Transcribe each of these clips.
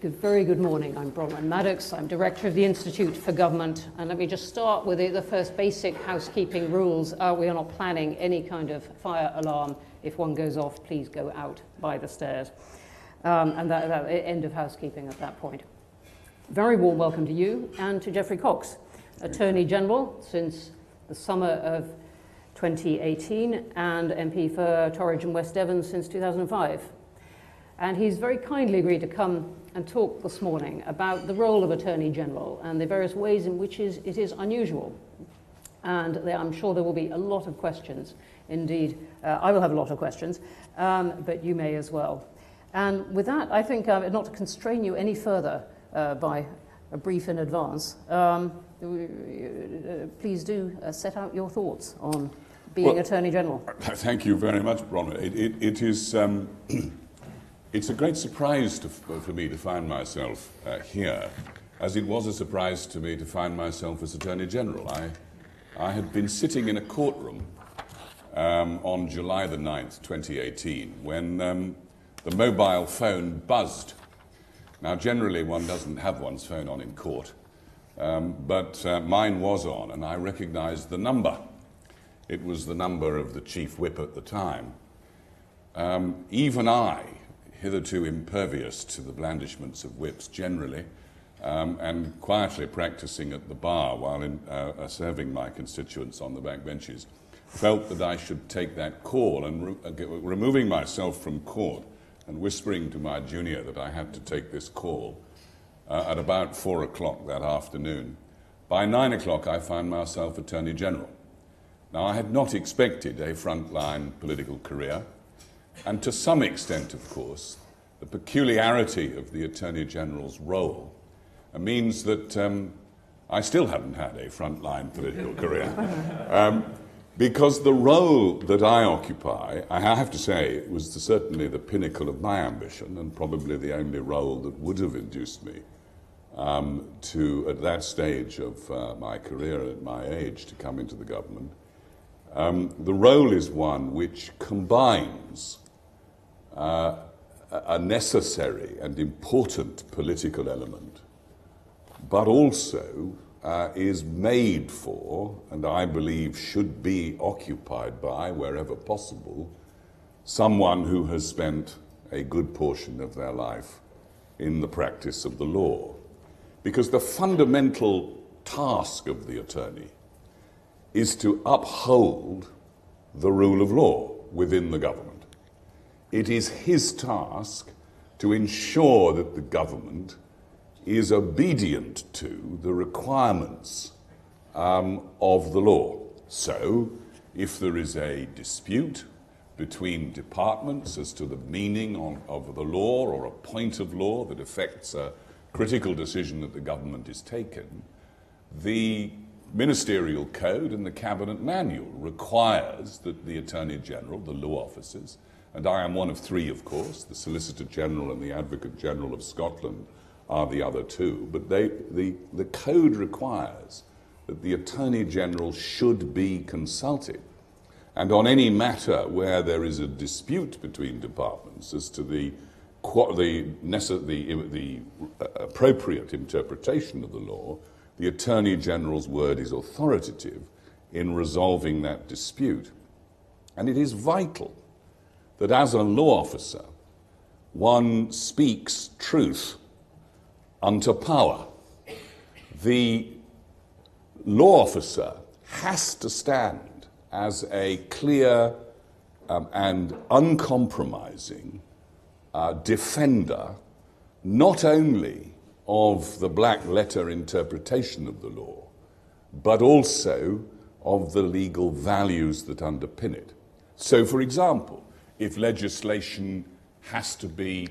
Good, very good morning. I'm Bronwyn Maddox. I'm Director of the Institute for Government. And let me just start with the, first basic housekeeping rules. Uh, we are not planning any kind of fire alarm. If one goes off, please go out by the stairs. Um, and that, that end of housekeeping at that point. Very warm welcome to you and to Geoffrey Cox, Attorney General since the summer of 2018 and MP for Torridge and West Devon since 2005. And he's very kindly agreed to come and talk this morning about the role of Attorney General and the various ways in which it is unusual. And there, I'm sure there will be a lot of questions. Indeed, uh, I will have a lot of questions, um, but you may as well. And with that, I think uh, not to constrain you any further uh, by a brief in advance, um, uh, please do uh, set out your thoughts on being well, Attorney General. Thank you very much, Bronwyn. It, it, it is. It's a great surprise to, for me to find myself uh, here, as it was a surprise to me to find myself as Attorney General. I, I had been sitting in a courtroom um, on July the 9th, 2018, when um, the mobile phone buzzed. Now, generally, one doesn't have one's phone on in court, um, but uh, mine was on, and I recognized the number. It was the number of the chief whip at the time. Um, even I, hitherto impervious to the blandishments of whips generally, um, and quietly practicing at the bar while in, uh, uh, serving my constituents on the back benches, felt that I should take that call and re- uh, removing myself from court and whispering to my junior that I had to take this call uh, at about four o'clock that afternoon. By nine o'clock, I found myself Attorney General. Now, I had not expected a frontline political career. And to some extent, of course, the peculiarity of the Attorney General's role means that um, I still haven't had a frontline political career. Um, because the role that I occupy, I have to say, was the, certainly the pinnacle of my ambition and probably the only role that would have induced me um, to, at that stage of uh, my career, at my age, to come into the government. Um, the role is one which combines uh, a necessary and important political element, but also uh, is made for, and I believe should be occupied by, wherever possible, someone who has spent a good portion of their life in the practice of the law. Because the fundamental task of the attorney is to uphold the rule of law within the government. It is his task to ensure that the government is obedient to the requirements um, of the law. So, if there is a dispute between departments as to the meaning on, of the law or a point of law that affects a critical decision that the government is taken, the ministerial code and the cabinet manual requires that the attorney general, the law officers, and I am one of three, of course. The Solicitor General and the Advocate General of Scotland are the other two. But they, the, the code requires that the Attorney General should be consulted. And on any matter where there is a dispute between departments as to the, the, the, the appropriate interpretation of the law, the Attorney General's word is authoritative in resolving that dispute. And it is vital that as a law officer, one speaks truth unto power. The law officer has to stand as a clear um, and uncompromising uh, defender not only of the black letter interpretation of the law, but also of the legal values that underpin it. So, for example, if legislation has to be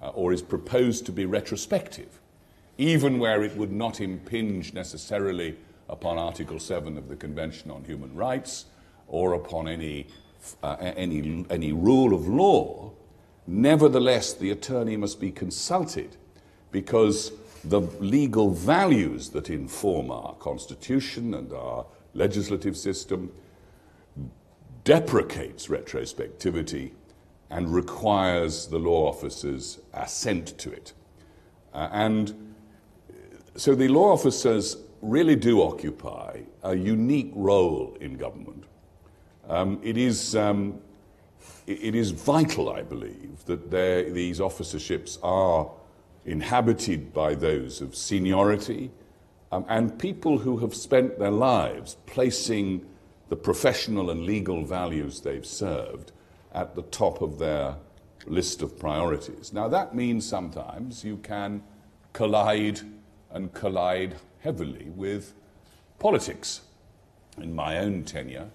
uh, or is proposed to be retrospective, even where it would not impinge necessarily upon Article 7 of the Convention on Human Rights or upon any, uh, any, any rule of law, nevertheless, the attorney must be consulted because the legal values that inform our Constitution and our legislative system deprecates retrospectivity and requires the law officer's assent to it. Uh, and so the law officers really do occupy a unique role in government. Um, it, is, um, it is vital, I believe, that these officerships are inhabited by those of seniority um, and people who have spent their lives placing the professional and legal values they've served at the top of their list of priorities. Now, that means sometimes you can collide and collide heavily with politics. In my own tenure,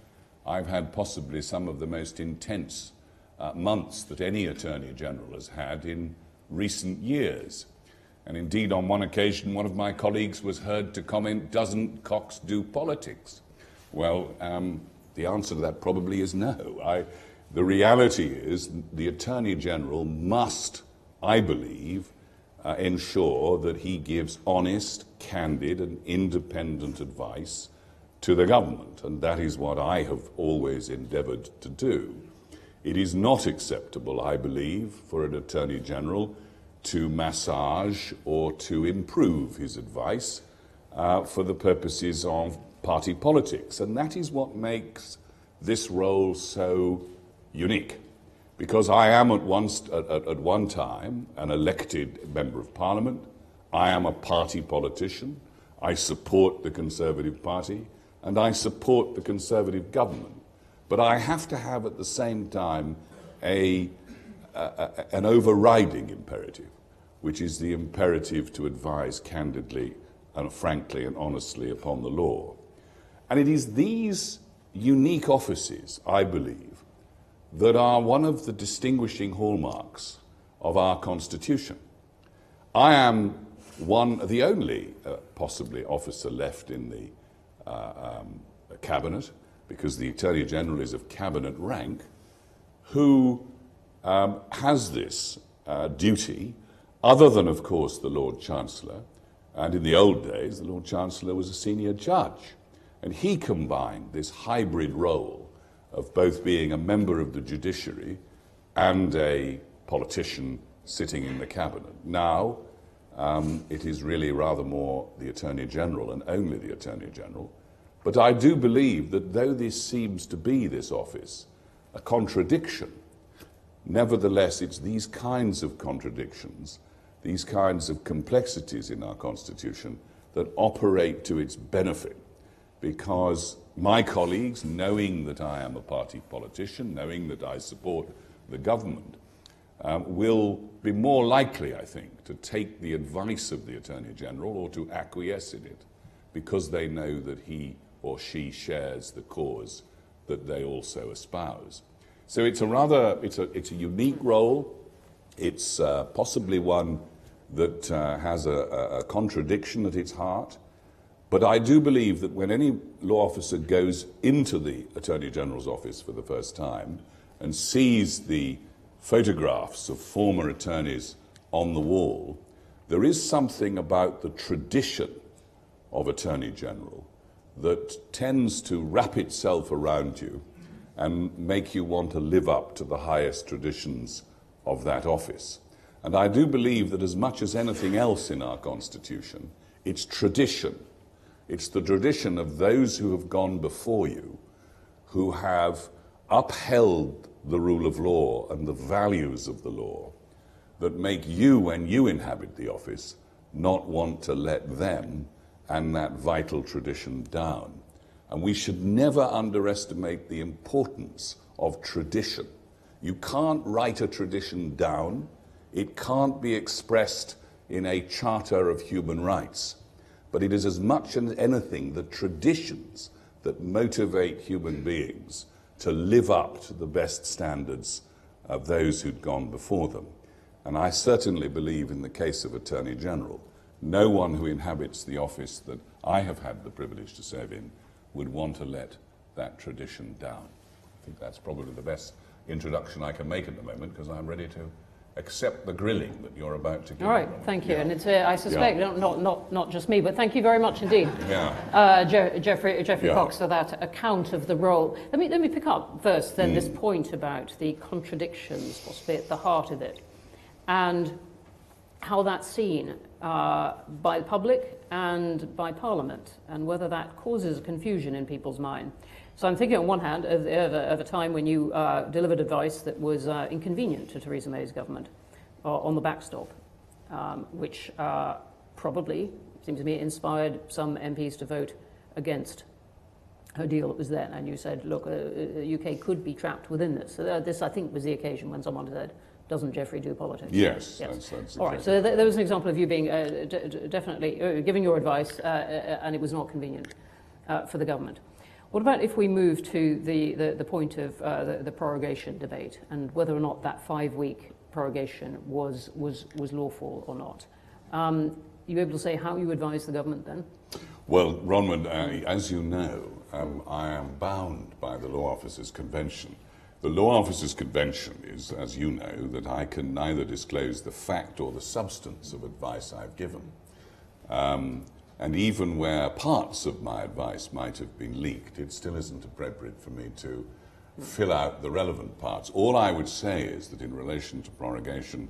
I've had possibly some of the most intense uh, months that any Attorney General has had in recent years. And indeed, on one occasion, one of my colleagues was heard to comment, Doesn't Cox do politics? Well, um, the answer to that probably is no. I, the reality is the Attorney General must, I believe, uh, ensure that he gives honest, candid, and independent advice to the government. And that is what I have always endeavoured to do. It is not acceptable, I believe, for an Attorney General to massage or to improve his advice uh, for the purposes of party politics. And that is what makes this role so unique. Because I am at one, at, at one time an elected member of parliament, I am a party politician, I support the Conservative Party, and I support the Conservative government. But I have to have at the same time a, a, an overriding imperative, which is the imperative to advise candidly and frankly and honestly upon the law. And it is these unique offices, I believe, that are one of the distinguishing hallmarks of our Constitution. I am one, the only, uh, possibly, officer left in the uh, um, cabinet, because the Attorney General is of cabinet rank, who um, has this uh, duty, other than, of course, the Lord Chancellor. And in the old days, the Lord Chancellor was a senior judge. And he combined this hybrid role of both being a member of the judiciary and a politician sitting in the cabinet. Now, um, it is really rather more the Attorney General and only the Attorney General. But I do believe that though this seems to be this office a contradiction, nevertheless, it's these kinds of contradictions, these kinds of complexities in our Constitution that operate to its benefit. Because my colleagues, knowing that I am a party politician, knowing that I support the government, um, will be more likely, I think, to take the advice of the Attorney General or to acquiesce in it because they know that he or she shares the cause that they also espouse. So it's a rather, it's a, it's a unique role. It's uh, possibly one that uh, has a, a contradiction at its heart. But I do believe that when any law officer goes into the Attorney General's office for the first time and sees the photographs of former attorneys on the wall, there is something about the tradition of Attorney General that tends to wrap itself around you and make you want to live up to the highest traditions of that office. And I do believe that as much as anything else in our Constitution, it's tradition it's the tradition of those who have gone before you, who have upheld the rule of law and the values of the law, that make you, when you inhabit the office, not want to let them and that vital tradition down. And we should never underestimate the importance of tradition. You can't write a tradition down, it can't be expressed in a charter of human rights. But it is as much as anything the traditions that motivate human beings to live up to the best standards of those who'd gone before them. And I certainly believe in the case of Attorney General, no one who inhabits the office that I have had the privilege to serve in would want to let that tradition down. I think that's probably the best introduction I can make at the moment because I'm ready to accept the grilling that you're about to give. All right, thank you. Yeah. And it's, uh, I suspect, yeah. not, not, not just me, but thank you very much indeed, yeah. uh, Je- Geoffrey yeah. Cox, for that account of the role. Let me, let me pick up first then mm. this point about the contradictions, possibly at the heart of it, and how that's seen uh, by the public and by Parliament, and whether that causes confusion in people's mind. So I'm thinking, on one hand, of, of, a, of a time when you uh, delivered advice that was uh, inconvenient to Theresa May's government uh, on the backstop, um, which uh, probably, seems to me, inspired some MPs to vote against her deal that was then. And you said, look, the uh, UK could be trapped within this. So this, I think, was the occasion when someone said, doesn't Geoffrey do politics? Yes, yes. That's, that's exactly. All right, so th- there was an example of you being uh, d- definitely uh, giving your advice, uh, uh, and it was not convenient uh, for the government. What about if we move to the, the, the point of uh, the, the prorogation debate and whether or not that five week prorogation was, was, was lawful or not? Um, you able to say how you advise the government then? Well, Bronwyn, as you know, um, I am bound by the Law Officers Convention the Law Officers Convention is, as you know, that I can neither disclose the fact or the substance of advice I've given. Um, and even where parts of my advice might have been leaked, it still isn't appropriate for me to fill out the relevant parts. All I would say is that in relation to prorogation,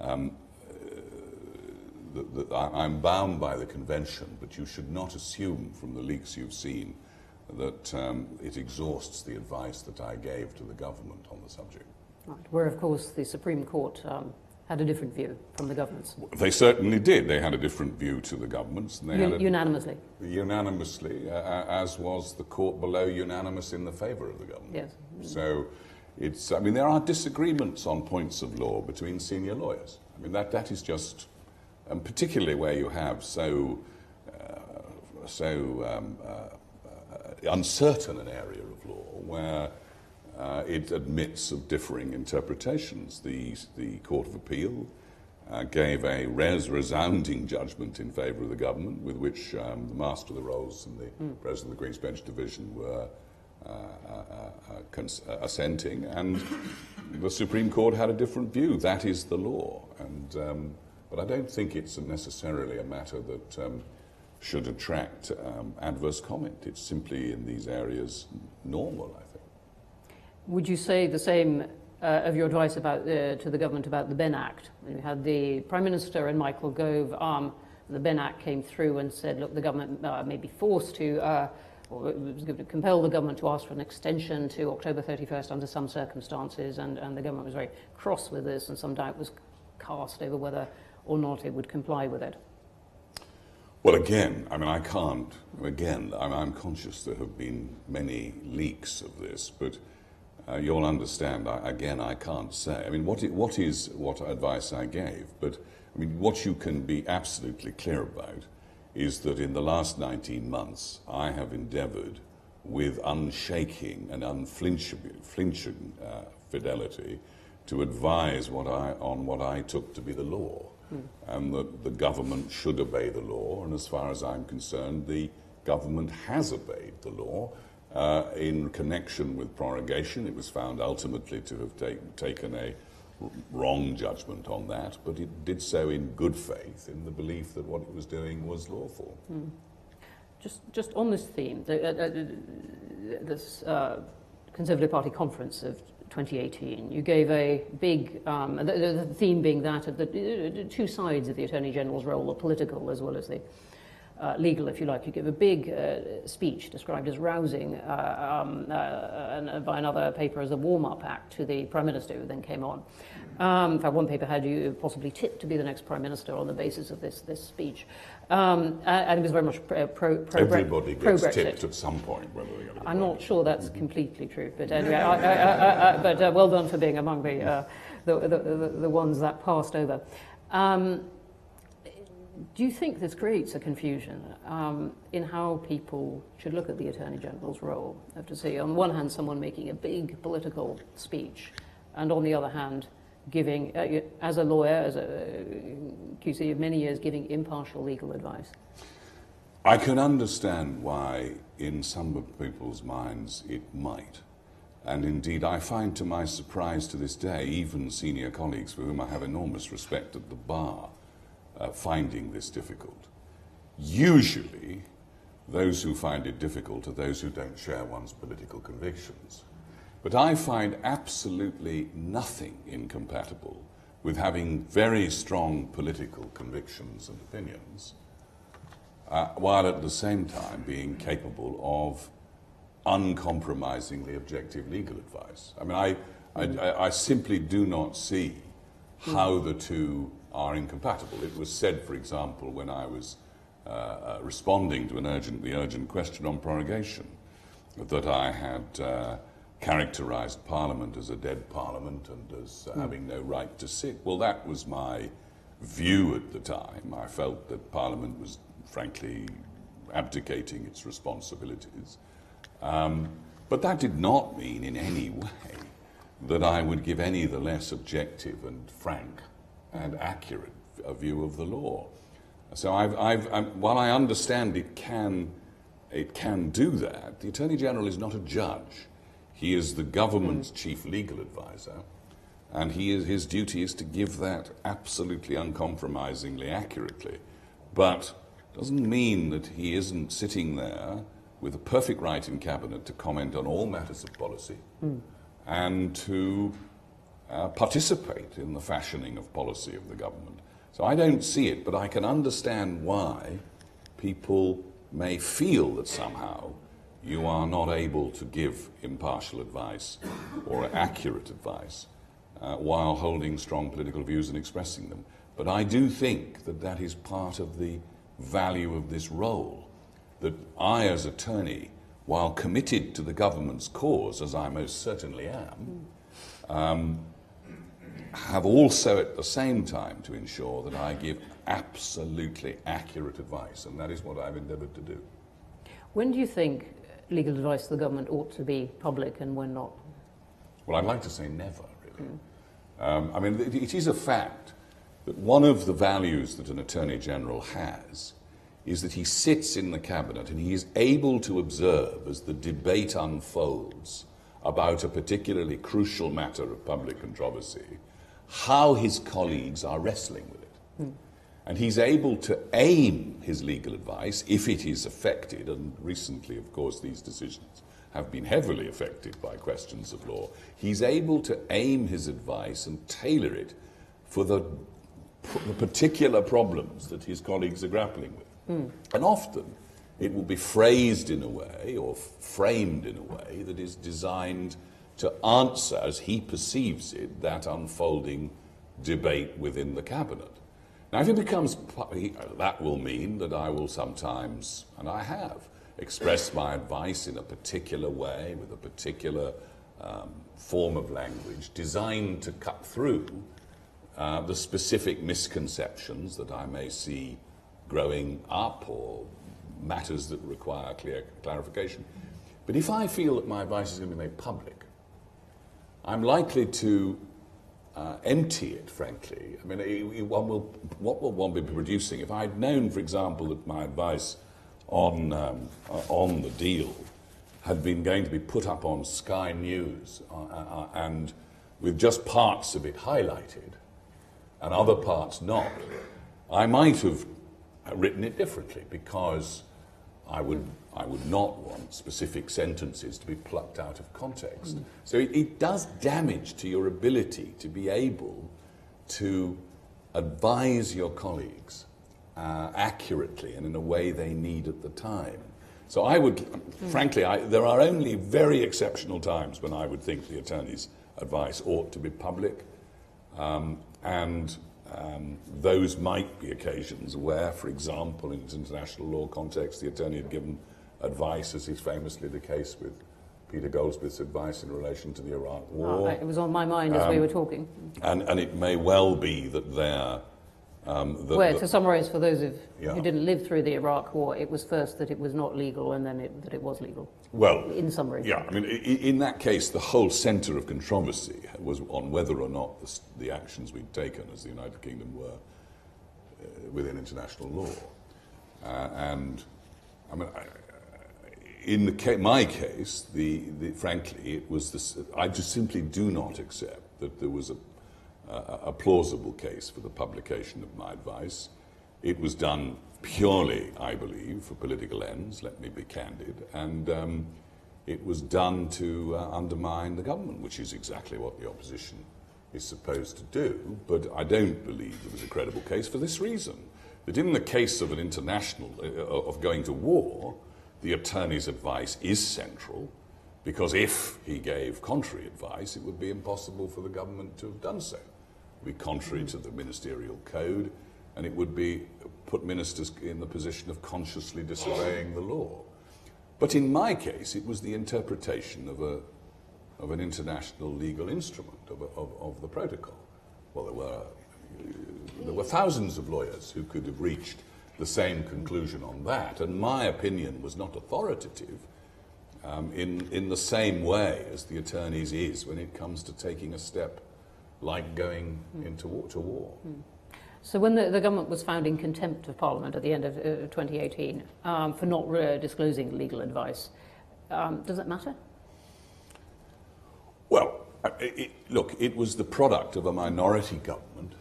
um, uh, I'm bound by the convention, but you should not assume from the leaks you've seen that um, it exhausts the advice that I gave to the government on the subject. Right. Where, of course, the Supreme Court um, had a different view from the government's. They certainly did. They had a different view to the government's. And they had a, unanimously. Unanimously, uh, as was the court below unanimous in the favour of the government. Yes. So it's, I mean, there are disagreements on points of law between senior lawyers. I mean, that, that is just, and particularly where you have so, uh, so um, uh, uncertain an area of law where uh, it admits of differing interpretations. The, the Court of Appeal uh, gave a res resounding judgment in favour of the government, with which um, the Master of the Rolls and the mm. President of the Queen's Bench Division were uh, uh, uh uh, assenting, and the Supreme Court had a different view. That is the law. And, um, but I don't think it's necessarily a matter that. Um, should attract um, adverse comment. It's simply in these areas normal, I think. Would you say the same uh, of your advice about, uh, to the government about the Benn Act? We had the Prime Minister and Michael Gove. Um, the Benn Act came through and said, look, the government uh, may be forced to, uh, or compel the government to ask for an extension to October 31st under some circumstances, and, and the government was very cross with this, and some doubt was cast over whether or not it would comply with it. Well, again, I mean, I can't. Again, I'm, I'm conscious there have been many leaks of this, but uh, you'll understand. I, again, I can't say. I mean, what, what is what advice I gave? But I mean, what you can be absolutely clear about is that in the last 19 months, I have endeavoured with unshaking and unflinching uh, fidelity to advise what I, on what I took to be the law mm. and that the government should obey the law. And as far as I'm concerned, the government has obeyed the law. Uh, in connection with prorogation, it was found ultimately to have take, taken a wrong judgment on that, but it did so in good faith, in the belief that what it was doing was lawful. Mm. Just, just on this theme, the, uh, uh, this uh, Conservative Party conference of 2018. You gave a big, um, the, the, theme being that of the two sides of the Attorney General's role, the political as well as the uh, legal, if you like. You gave a big uh, speech described as rousing uh, um, uh, and by another paper as a warm-up act to the Prime Minister who then came on. Um, in fact, one paper had you possibly tipped to be the next Prime Minister on the basis of this, this speech. Um, and it was very much pro, pro, pro Everybody gets tipped at some point. Whether they I'm not sure that's completely true, but anyway, I, I, I, but uh, well done for being among the, uh, the, the, the, the, ones that passed over. Um, do you think this creates a confusion um, in how people should look at the Attorney General's role? Have to say, on one hand, someone making a big political speech, and on the other hand, giving, uh, as a lawyer, as a QC of many years, giving impartial legal advice? I can understand why, in some people's minds, it might. And indeed, I find to my surprise to this day, even senior colleagues for whom I have enormous respect at the bar, uh, finding this difficult. Usually, those who find it difficult are those who don't share one's political convictions. But I find absolutely nothing incompatible with having very strong political convictions and opinions, uh, while at the same time being capable of uncompromisingly objective legal advice. I mean, I, I, I simply do not see how the two are incompatible. It was said, for example, when I was uh, uh, responding to an urgently urgent question on prorogation, that I had uh, characterized Parliament as a dead Parliament and as uh, having no right to sit. Well, that was my view at the time. I felt that Parliament was, frankly, abdicating its responsibilities. Um, but that did not mean in any way that I would give any the less objective and frank and accurate a view of the law. So I've, I've, I'm, while I understand it can, it can do that, the Attorney General is not a judge. He is the government's chief legal advisor, and he is, his duty is to give that absolutely uncompromisingly accurately. But doesn't mean that he isn't sitting there with a perfect right in cabinet to comment on all matters of policy mm. and to uh, participate in the fashioning of policy of the government. So I don't see it, but I can understand why people may feel that somehow you are not able to give impartial advice or accurate advice uh, while holding strong political views and expressing them. But I do think that that is part of the value of this role. That I, as attorney, while committed to the government's cause, as I most certainly am, um, have also at the same time to ensure that I give absolutely accurate advice, and that is what I've endeavoured to do. When do you think legal advice to the government ought to be public and when not? Well, I'd like to say never, really. Mm. Um, I mean, it is a fact that one of the values that an Attorney General has is that he sits in the Cabinet and he is able to observe as the debate unfolds about a particularly crucial matter of public controversy how his colleagues are wrestling with it. Mm. And he's able to aim his legal advice if it is affected, and recently, of course, these decisions have been heavily affected by questions of law. He's able to aim his advice and tailor it for the, the particular problems that his colleagues are grappling with. Mm. And often, it will be phrased in a way or framed in a way that is designed to answer, as he perceives it, that unfolding debate within the cabinet. Now, if it becomes, that will mean that I will sometimes, and I have, express my advice in a particular way with a particular um, form of language designed to cut through uh, the specific misconceptions that I may see growing up or matters that require clear clarification. But if I feel that my advice is going to be made public, I'm likely to uh, empty it, frankly. I mean, one will, what will one be producing? If I'd known, for example, that my advice on, um, uh, on the deal had been going to be put up on Sky News uh, uh, and with just parts of it highlighted and other parts not, I might have written it differently because I would I would not want specific sentences to be plucked out of context. Mm. So it, it, does damage to your ability to be able to advise your colleagues uh, accurately and in a way they need at the time. So I would, mm. frankly, I, there are only very exceptional times when I would think the attorney's advice ought to be public. Um, and um, those might be occasions where, for example, in international law context, the attorney had given advice, as is famously the case with Peter Goldsmith's advice in relation to the Iraq ah, War. it was on my mind as um, we were talking. And, and it may well be that there. Um, the, Where, the, to summarise for those of, yeah. who didn't live through the Iraq War, it was first that it was not legal and then it, that it was legal. Well, in summary. Yeah, I mean, in, in that case, the whole centre of controversy was on whether or not the, the, actions we'd taken as the United Kingdom were uh, within international law. Uh, and, I mean, I, in the my case, the, the, frankly, it was this, I just simply do not accept that there was a, a, a, plausible case for the publication of my advice. It was done purely, I believe, for political ends, let me be candid, and um, it was done to uh, undermine the government, which is exactly what the opposition is supposed to do, but I don't believe there was a credible case for this reason. That in the case of an international, uh, of going to war, the attorney's advice is central, because if he gave contrary advice, it would be impossible for the government to have done so. It would be contrary to the ministerial code, and it would be put ministers in the position of consciously disobeying the law. But in my case, it was the interpretation of, a, of an international legal instrument, of, a, of, of the protocol. Well, there were, there were thousands of lawyers who could have reached the same conclusion on that, and my opinion was not authoritative um, in, in the same way as the attorney's is when it comes to taking a step like going mm. into war, to war. Mm. So when the, the, government was found in contempt of Parliament at the end of uh, 2018 um, for not uh, disclosing legal advice, um, does it matter? Well, uh, it, look, it was the product of a minority government.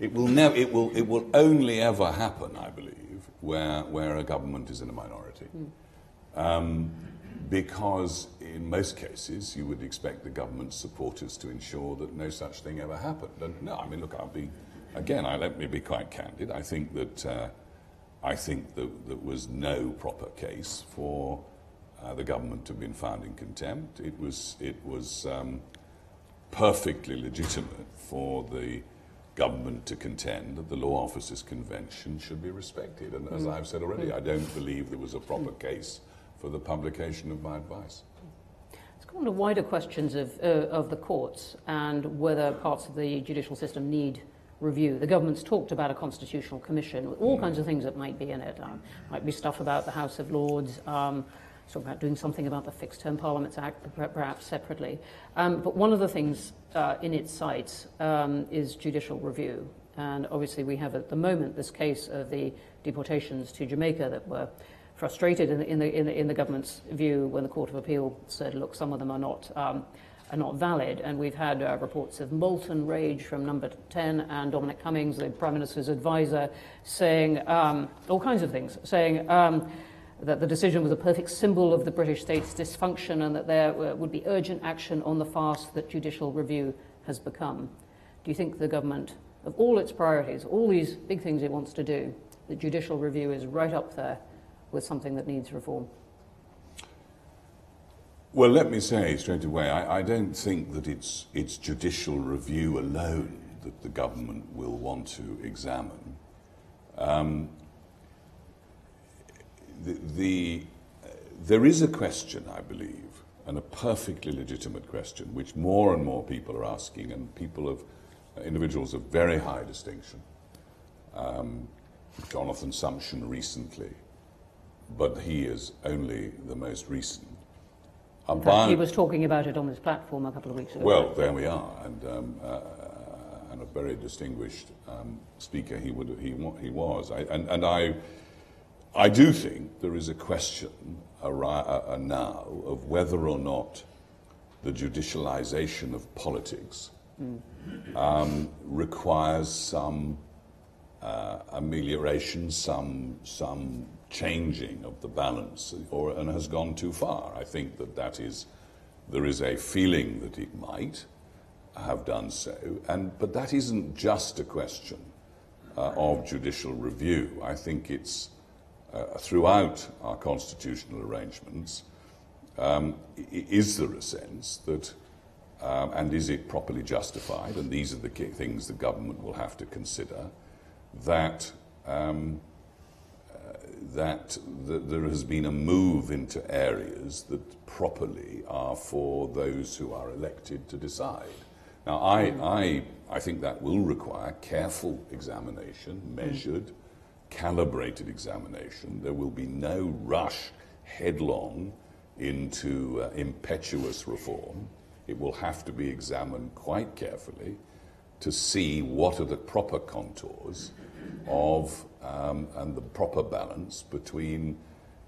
It will, never, it will, it will only ever happen, I believe, where, where a government is in a minority. Mm. Um, because in most cases you would expect the government's supporters to ensure that no such thing ever happened. And no, I mean, look, I'll be, again, I, let me be quite candid. I think that, uh, I think that there was no proper case for uh, the government to have been found in contempt. It was, it was um, perfectly legitimate for the government to contend that the Law Officers Convention should be respected. And as mm. I've said already, I don't believe there was a proper case for the publication of my advice. Let's go on to wider questions of, uh, of the courts and whether parts of the judicial system need review. The government's talked about a constitutional commission, all mm. kinds of things that might be in it. Um, might be stuff about the House of Lords, um, talk about doing something about the Fixed Term Parliaments Act, perhaps separately. Um, but one of the things uh, in its sights um, is judicial review. And obviously, we have at the moment this case of the deportations to Jamaica that were frustrated in the, in the, in the, in the government's view when the Court of Appeal said, look, some of them are not, um, are not valid. And we've had uh, reports of molten rage from Number 10 and Dominic Cummings, the Prime Minister's advisor, saying um, all kinds of things, saying um, that the decision was a perfect symbol of the British state's dysfunction and that there would be urgent action on the farce that judicial review has become. Do you think the government, of all its priorities, all these big things it wants to do, that judicial review is right up there with something that needs reform? Well, let me say straight away, I, I, don't think that it's, it's judicial review alone that the government will want to examine. Um, the, the, uh, there is a question, I believe, and a perfectly legitimate question, which more and more people are asking, and people of uh, individuals of very high distinction. Um, Jonathan Sumption recently, but he is only the most recent. In fact, he was talking about it on this platform a couple of weeks ago. Well, there we are, and, um, uh, and a very distinguished um, speaker he, would, he, he was. I, and, and I, I do think there is a question uh, now of whether or not the judicialization of politics um, requires some uh, amelioration, some, some changing of the balance or, and has gone too far. I think that that is, there is a feeling that it might have done so, and, but that isn't just a question uh, of judicial review. I think it's uh, throughout our constitutional arrangements. Um, is there a sense that, um, and is it properly justified, and these are the things the government will have to consider, that um, that there has been a move into areas that properly are for those who are elected to decide. Now, I, I, I think that will require careful examination, measured, calibrated examination. There will be no rush headlong into uh, impetuous reform. It will have to be examined quite carefully to see what are the proper contours of um, and the proper balance between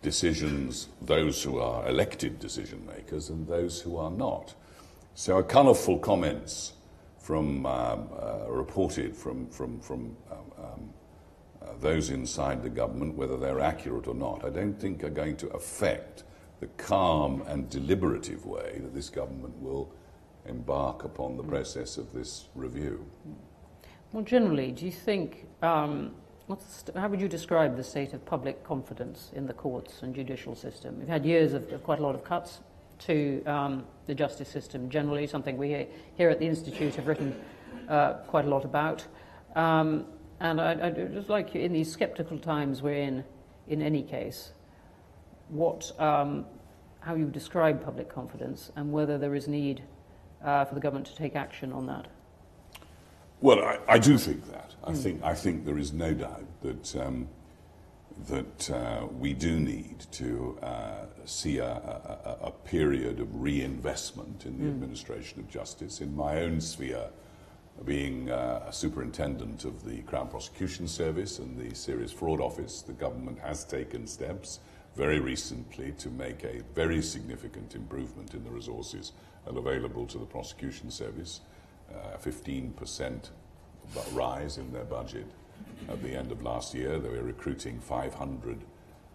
decisions, those who are elected decision makers and those who are not. So, a colourful comments from um, uh, reported from from from um, um, uh, those inside the government, whether they're accurate or not, I don't think are going to affect the calm and deliberative way that this government will embark upon the process of this review. Well, generally, do you think, um, how would you describe the state of public confidence in the courts and judicial system? We've had years of, of quite a lot of cuts to um, the justice system generally, something we here at the Institute have written uh, quite a lot about. Um, and I, would just like you, in these skeptical times we're in, in any case, what, um, how you describe public confidence and whether there is need uh, for the government to take action on that. Well, I, I do think that. I, mm. think, I think there is no doubt that, um, that uh, we do need to uh, see a, a, a, period of reinvestment in the mm. administration of justice. In my own sphere, being uh, a superintendent of the Crown Prosecution Service and the Serious Fraud Office, the government has taken steps very recently to make a very significant improvement in the resources available to the prosecution service, uh, 15% rise in their budget. At the end of last year, they were recruiting 500,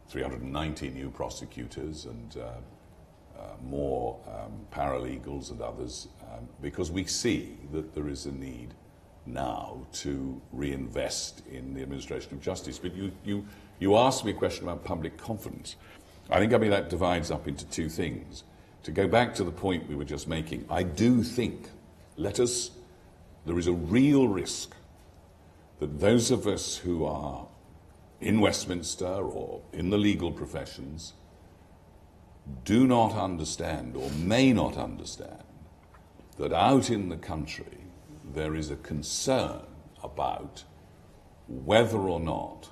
390 new prosecutors and uh, uh, more um, paralegals and others, um, because we see that there is a need now to reinvest in the administration of justice. But you, you you asked me a question about public confidence. I think I mean that divides up into two things. To go back to the point we were just making, I do think, let us, there is a real risk that those of us who are in Westminster or in the legal professions do not understand or may not understand that out in the country there is a concern about whether or not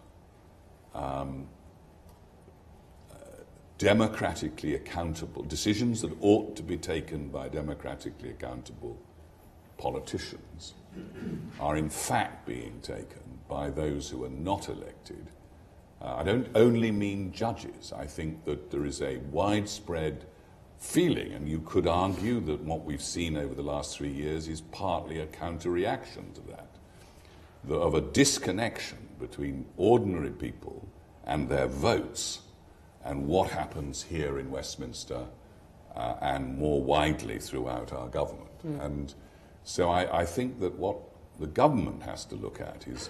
um, uh, democratically accountable decisions that ought to be taken by democratically accountable politicians are in fact being taken by those who are not elected. Uh, I don't only mean judges. I think that there is a widespread feeling, and you could argue that what we've seen over the last three years is partly a counter reaction to that, the, of a disconnection between ordinary people and their votes and what happens here in Westminster uh, and more widely throughout our government. Mm. And so I, I think that what the government has to look at is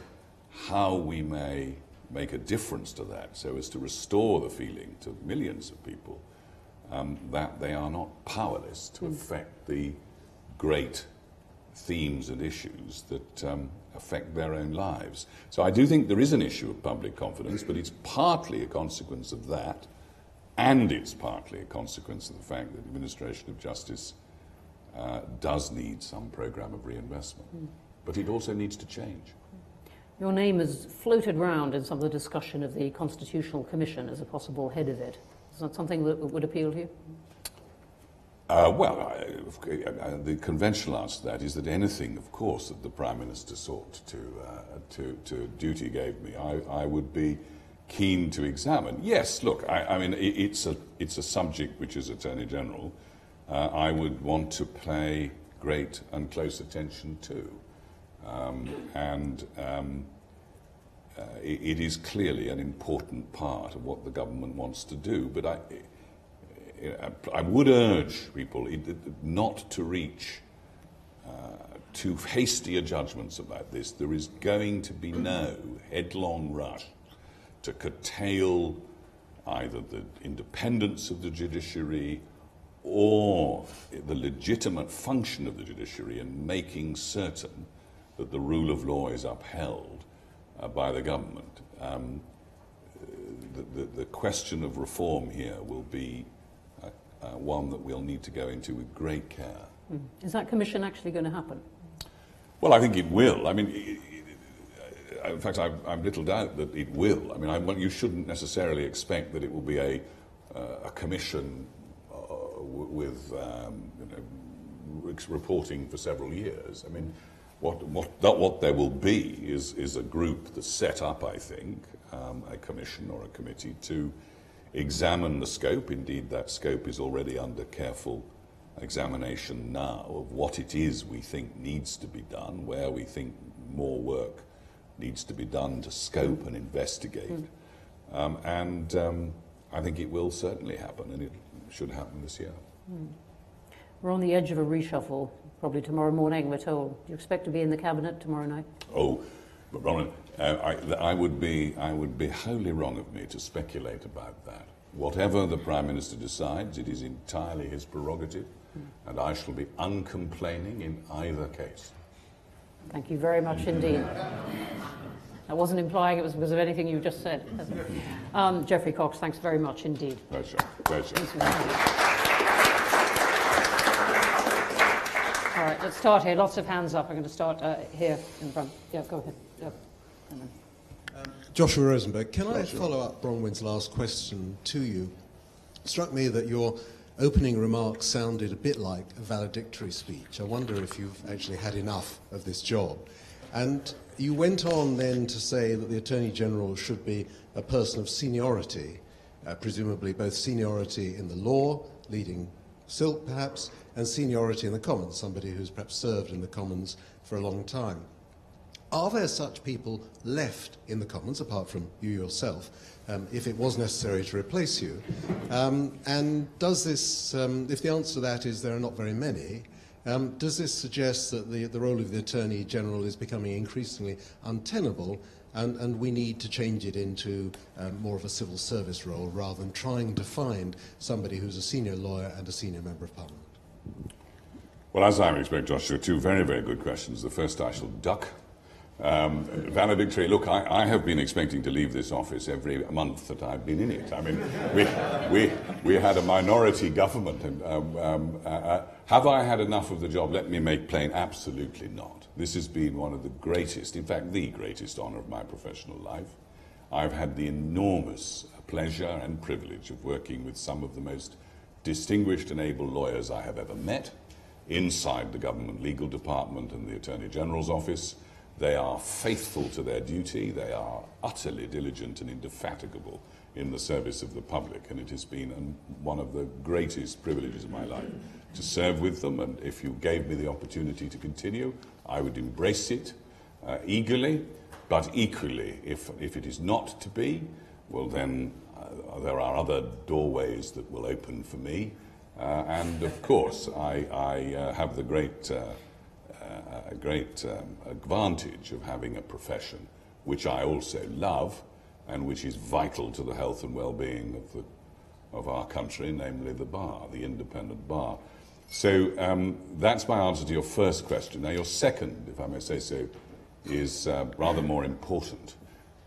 how we may make a difference to that so as to restore the feeling to millions of people um, that they are not powerless to mm. affect the great themes and issues that um, affect their own lives. So I do think there is an issue of public confidence, but it's partly a consequence of that, and it's partly a consequence of the fact that the administration of justice uh, does need some program of reinvestment. Mm. But it also needs to change. Your name has floated around in some of the discussion of the Constitutional Commission as a possible head of it. Is that something that would appeal to you? Uh, well, I, I, the conventional answer to that is that anything, of course, that the Prime Minister sought to, uh, to, to duty gave me, I, I, would be keen to examine. Yes, look, I, mean, it, it's, a, it's a subject which, as Attorney General, uh, I would want to pay great and close attention to. Um, and um, uh, it, it is clearly an important part of what the government wants to do. But I, I would urge people not to reach uh, too hasty judgments about this. There is going to be no headlong rush to curtail either the independence of the judiciary or the legitimate function of the judiciary and making certain that the rule of law is upheld uh, by the government. Um, the, the, the question of reform here will be uh, one that we'll need to go into with great care. Mm. Is that commission actually going to happen? Well, I think it will. I mean, it, it, in fact, I've, I've, little doubt that it will. I mean, I, well, you shouldn't necessarily expect that it will be a, uh, a commission uh, with um, you know, reporting for several years. I mean, what, what, what there will be is, is a group that's set up, I think, um, a commission or a committee to examine the scope. Indeed, that scope is already under careful examination now of what it is we think needs to be done, where we think more work needs to be done to scope and investigate. Mm. Um, and um, I think it will certainly happen, and it should happen this year. Mm. We're on the edge of a reshuffle, probably tomorrow morning, we're told. Do you expect to be in the cabinet tomorrow night? Oh, but Bronwyn, uh, I, I, would be, I would be wholly wrong of me to speculate about that. Whatever the Prime Minister decides, it is entirely his prerogative, mm. and I shall be uncomplaining in either case. Thank you very much indeed. I wasn't implying it was because of anything you just said. Um, Geoffrey Cox, thanks very much indeed. Pleasure. Pleasure. All right, let's start here. Lots of hands up. I'm going to start uh, here in front. Yeah, go ahead. Yeah. Um, Joshua Rosenberg, can Joshua. I follow up Bronwyn's last question to you? It struck me that your opening remarks sounded a bit like a valedictory speech. I wonder if you've actually had enough of this job. And you went on then to say that the Attorney General should be a person of seniority, uh, presumably both seniority in the law, leading silk perhaps, and seniority in the Commons, somebody who's perhaps served in the Commons for a long time. Are there such people left in the Commons, apart from you yourself, um, if it was necessary to replace you? Um, and does this, um, if the answer to that is there are not very many, um, does this suggest that the, the role of the Attorney General is becoming increasingly untenable and, and we need to change it into um, more of a civil service role rather than trying to find somebody who's a senior lawyer and a senior member of parliament? Well, as I expect, Joshua, two very, very good questions. The first I shall duck. Um, valedictory, look, I, I, have been expecting to leave this office every month that I've been in it. I mean, we, we, we had a minority government. And, um, um, uh, uh, have I had enough of the job? Let me make plain, absolutely not. This has been one of the greatest, in fact, the greatest honour of my professional life. I've had the enormous pleasure and privilege of working with some of the most distinguished and able lawyers I have ever met inside the government legal department and the Attorney General's office. They are faithful to their duty. They are utterly diligent and indefatigable in the service of the public. And it has been one of the greatest privileges of my life to serve with them. And if you gave me the opportunity to continue, I would embrace it uh, eagerly. But equally, if, if it is not to be, well, then uh, there are other doorways that will open for me. Uh, and of course, I, I uh, have the great, uh, uh, great um, advantage of having a profession which I also love and which is vital to the health and well-being of, the, of our country, namely the bar, the independent bar. So um, that's my answer to your first question. Now, your second, if I may say so, is uh, rather more important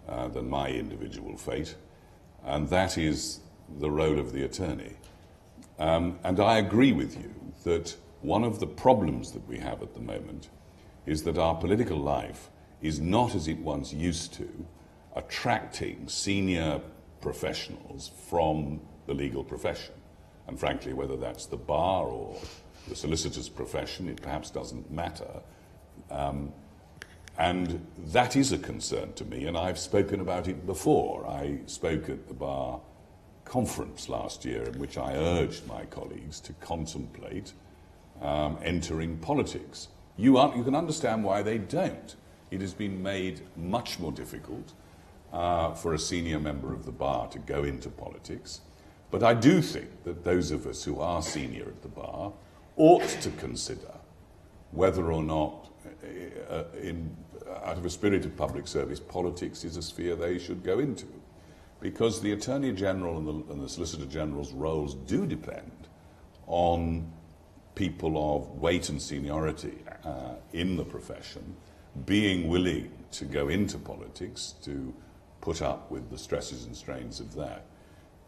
uh, than my individual fate, and that is the role of the attorney. Um, and I agree with you that one of the problems that we have at the moment is that our political life is not as it once used to, attracting senior professionals from the legal profession. And frankly, whether that's the bar or the solicitor's profession, it perhaps doesn't matter. Um, and that is a concern to me, and I've spoken about it before. I spoke at the bar conference last year in which I urged my colleagues to contemplate um, entering politics. You, are, you, can understand why they don't. It has been made much more difficult uh, for a senior member of the bar to go into politics. But I do think that those of us who are senior at the bar ought to consider whether or not, uh, uh in, out of a spirit of public service, politics is a sphere they should go into because the Attorney General and the, and the, Solicitor General's roles do depend on people of weight and seniority uh, in the profession being willing to go into politics to put up with the stresses and strains of that.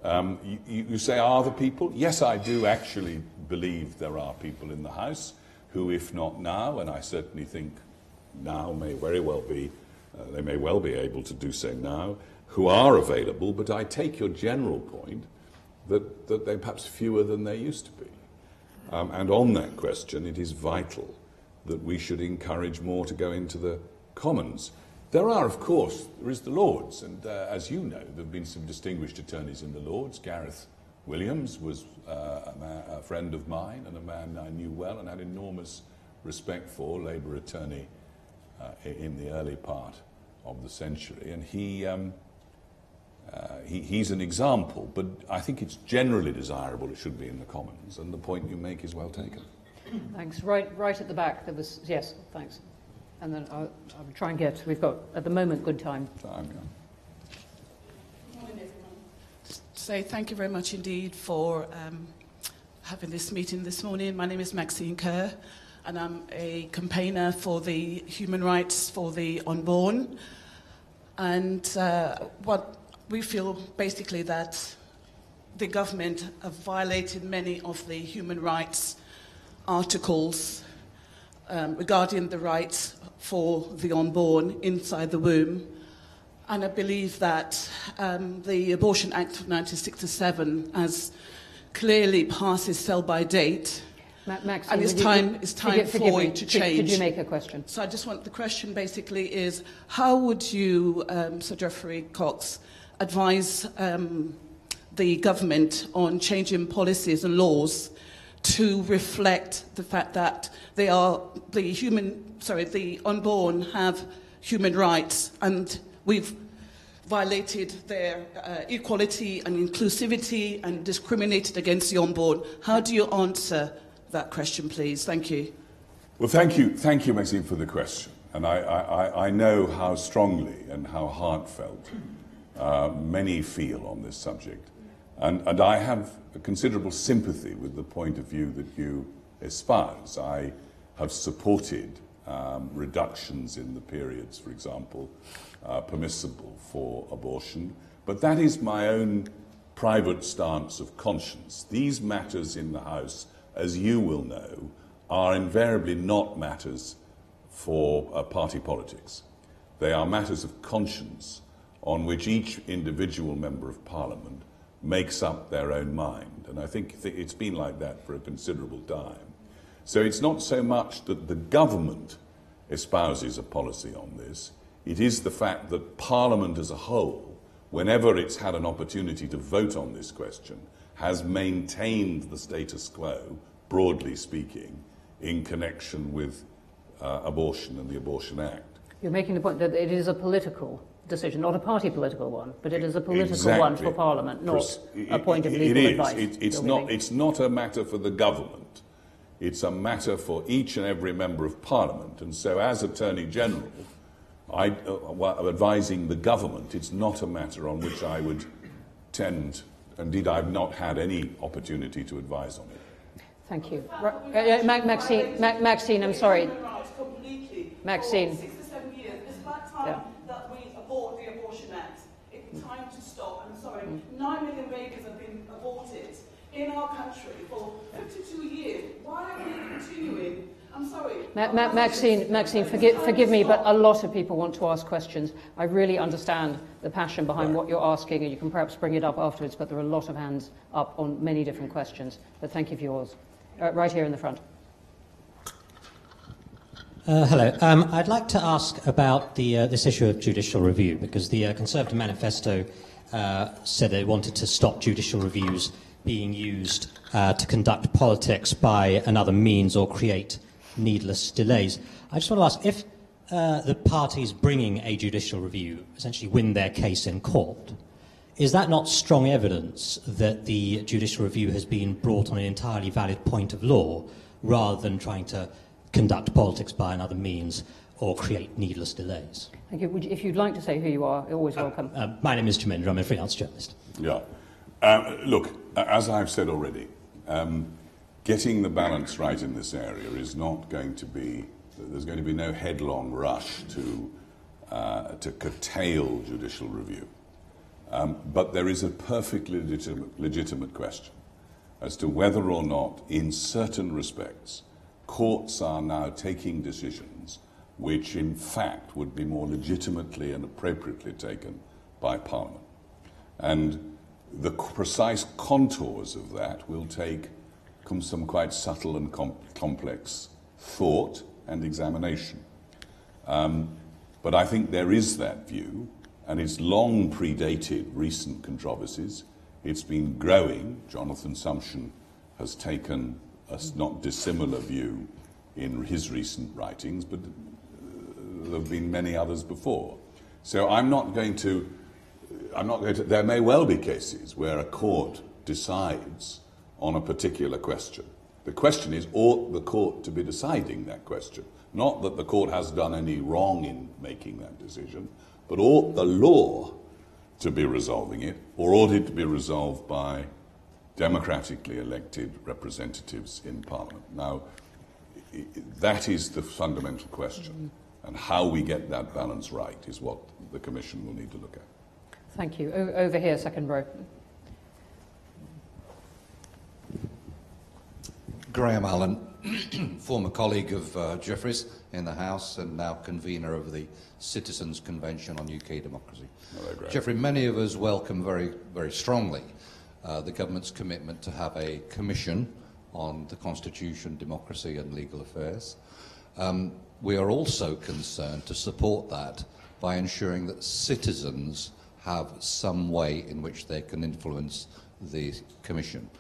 Um, you, you, say, are the people? Yes, I do actually believe there are people in the House who, if not now, and I certainly think now may very well be, uh, they may well be able to do so now, who are available, but I take your general point that, that they're perhaps fewer than they used to be. Um, and on that question, it is vital that we should encourage more to go into the Commons. There are, of course, there is the Lords, and uh, as you know, there have been some distinguished attorneys in the Lords. Gareth Williams was uh, a, a, friend of mine and a man I knew well and had enormous respect for, Labour attorney uh, in the early part of the century, and he. Um, uh, he, he's an example, but I think it's generally desirable it should be in the Commons, and the point you make is well taken. Thanks. Right, right at the back, there was, yes, thanks. And then I'll, I'll try and get, we've got, at the moment, good time. Time, yeah. Say thank you very much indeed for um, having this meeting this morning. My name is Maxine Kerr, and I'm a campaigner for the human rights for the unborn. And uh, what we feel basically that the government have violated many of the human rights articles um, regarding the rights for the unborn inside the womb. And I believe that um, the Abortion Act of 1967 has clearly passed its sell by date. Ma- Maxine, And it's would you- time- it's time forgive- forgive for it to Could- Could you make a question? So I just want the question basically is how would you, um, Sir Geoffrey Cox, advise um, the government on changing policies and laws to reflect the fact that they are the human, sorry, the unborn have human rights and we've violated their uh, equality and inclusivity and discriminated against the unborn. How do you answer that question, please? Thank you. Well, thank you, thank you, Maxine, for the question. And I, I, I- know how strongly and how heartfelt uh, many feel on this subject. And, and I have a considerable sympathy with the point of view that you espouse. I have supported um, reductions in the periods, for example, uh, permissible for abortion. But that is my own private stance of conscience. These matters in the House, as you will know, are invariably not matters for uh, party politics. They are matters of conscience on which each individual member of parliament makes up their own mind. And I think th- it's been like that for a considerable time. So it's not so much that the government espouses a policy on this, it is the fact that Parliament as a whole, whenever it's had an opportunity to vote on this question, has maintained the status quo, broadly speaking, in connection with uh, abortion and the Abortion Act. You're making the point that it is a political decision, not a party political one, but it is a political one for Parliament, not Pres- a point of legal it is. advice. It, it's, not, giving. it's not a matter for the government. It's a matter for each and every member of Parliament. And so, as Attorney General, I, uh, while advising the government, it's not a matter on which I would tend, indeed, I've not had any opportunity to advise on it. Thank you. Right, uh, uh, Maxine, Maxine, I'm sorry. Human rights completely. Maxine. For 67 years. It's about time Yeah. that we abort the Abortion Act. It's time to stop. I'm sorry. Mm. Nine million babies have been aborted in our country for 52 years. Why are we continuing? I'm sorry. Ma- Ma- Maxine, Maxine, forgive, forgive me, but a lot of people want to ask questions. I really understand the passion behind what you're asking, and you can perhaps bring it up afterwards, but there are a lot of hands up on many different questions. But thank you for yours. Uh, right here in the front. Uh, hello. Um, I'd like to ask about the, uh, this issue of judicial review because the uh, Conservative Manifesto uh, said they wanted to stop judicial reviews being used uh, to conduct politics by another means or create needless delays. I just want to ask if uh, the parties bringing a judicial review essentially win their case in court, is that not strong evidence that the judicial review has been brought on an entirely valid point of law rather than trying to conduct politics by another means or create needless delays? Thank you. Would you- If you'd like to say who you are, you're always welcome. Uh, my name is Jamendra, I'm a freelance journalist. Yeah. Um, look, as I've said already, um, getting the balance right in this area is not going to be, there's going to be no headlong rush to, uh, to curtail judicial review. Um, but there is a perfectly legitimate, legitimate question as to whether or not, in certain respects, courts are now taking decisions which, in fact, would be more legitimately and appropriately taken by Parliament. And the precise contours of that will take com- some quite subtle and com- complex thought and examination. Um, but I think there is that view, and it's long predated recent controversies. It's been growing. Jonathan Sumption has taken a not dissimilar view in his recent writings, but uh, there have been many others before. So I'm not going to I'm not going to. There may well be cases where a court decides on a particular question, The question is, ought the court to be deciding that question? Not that the court has done any wrong in making that decision, but ought the law to be resolving it, or ought it to be resolved by democratically elected representatives in Parliament? Now, that is the fundamental question, and how we get that balance right is what the Commission will need to look at. Thank you. O- over here, second row. Graham Allen, former colleague of uh, Geoffrey's in the House and now convener of the Citizens Convention on UK Democracy. Hello, Geoffrey, many of us welcome very, very strongly uh, the government's commitment to have a commission on the constitution, democracy and legal affairs. Um, we are also concerned to support that by ensuring that citizens have some way in which they can influence the commission.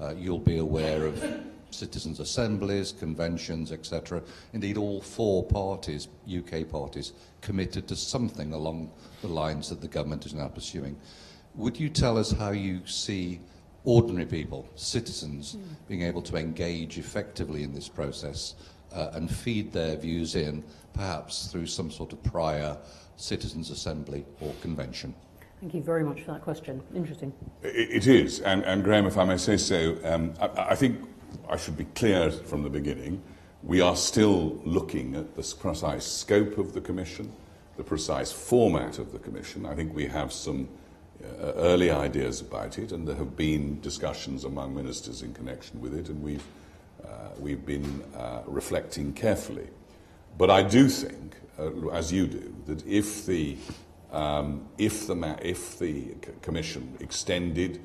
Uh, you'll be aware of citizens' assemblies, conventions, etc. Indeed, all four parties, UK parties, committed to something along the lines that the government is now pursuing. Would you tell us how you see ordinary people, citizens, being able to engage effectively in this process uh, and feed their views in, perhaps through some sort of prior citizens' assembly or convention? Thank you very much for that question. Interesting. I- It is, and, and Graham, if I may say so, um, I, I think I should be clear from the beginning. We are still looking at the precise scope of the Commission, the precise format of the Commission. I think we have some uh, early ideas about it, and there have been discussions among ministers in connection with it, and we've, uh, we've been uh, reflecting carefully. But I do think, uh, as you do, that if the um, if the if the commission extended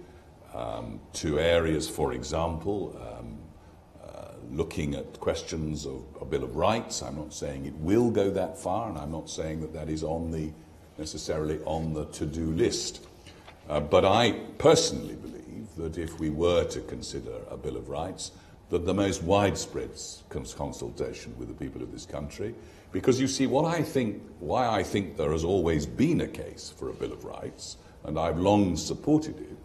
um, to areas, for example, um, looking at questions of a Bill of Rights, I'm not saying it will go that far, and I'm not saying that that is on the necessarily on the to-do list. Uh, but I personally believe that if we were to consider a Bill of Rights, that the most widespread consultation with the people of this country, because you see, what I think, why I think there has always been a case for a Bill of Rights, and I've long supported it,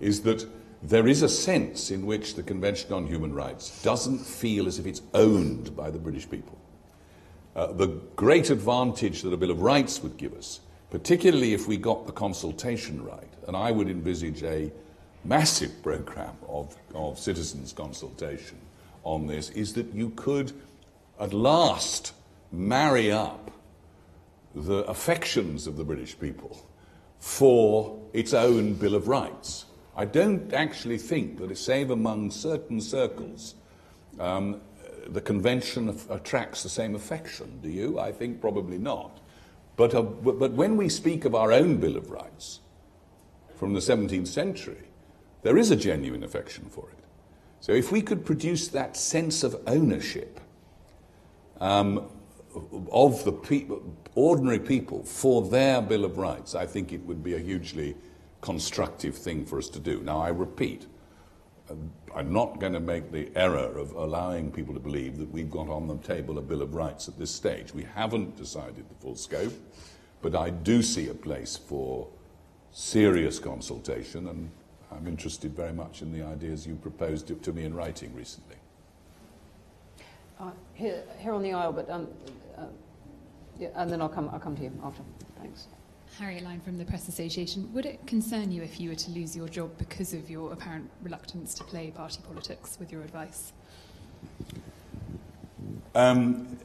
is that there is a sense in which the Convention on Human Rights doesn't feel as if it's owned by the British people. Uh, the great advantage that a Bill of Rights would give us, particularly if we got the consultation right, and I would envisage a massive program of, of citizens' consultation on this, is that you could at last marry up the affections of the British people for its own Bill of Rights. I don't actually think that, save among certain circles, um, the convention attracts the same affection. Do you? I think probably not. But, uh, but, when we speak of our own Bill of Rights from the 17th century, there is a genuine affection for it. So if we could produce that sense of ownership um, of the people, ordinary people for their Bill of Rights, I think it would be a hugely constructive thing for us to do. Now, I repeat, um, I'm not going to make the error of allowing people to believe that we've got on the table a Bill of Rights at this stage. We haven't decided the full scope, but I do see a place for serious consultation, and I'm interested very much in the ideas you proposed to, to me in writing recently. Uh, here, here on the aisle, but um, uh, yeah, and then I'll come. I'll come to you after. Thanks. Harriet Line from the Press Association. Would it concern you if you were to lose your job because of your apparent reluctance to play party politics with your advice? Um,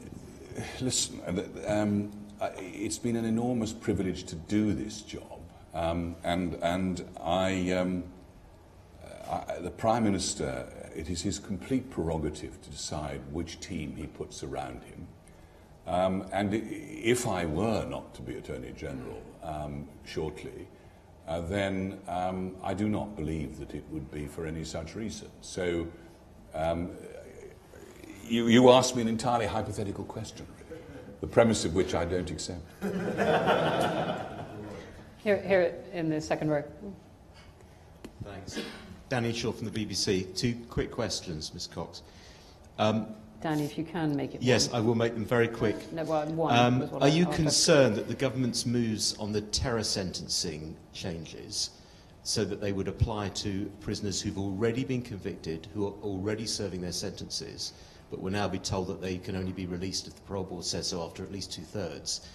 listen, uh, um, it's been an enormous privilege to do this job, um, and and I, um, I, the Prime Minister, it is his complete prerogative to decide which team he puts around him. Um, and if I were not to be Attorney General um, shortly, uh, then um, I do not believe that it would be for any such reason. So um, you, you asked me an entirely hypothetical question, really, the premise of which I don't accept. Here, here in the second row. Thanks. Danny Shaw from the BBC. Two quick questions, Ms Cox. Um, Danny, if you can make it. yes, one. I will make them very quick. No, well, one. Um, are I you asked. concerned that the government's moves on the terror sentencing changes so that they would apply to prisoners who've already been convicted, who are already serving their sentences, but will now be told that they can only be released if the parole board says so after at least two thirds,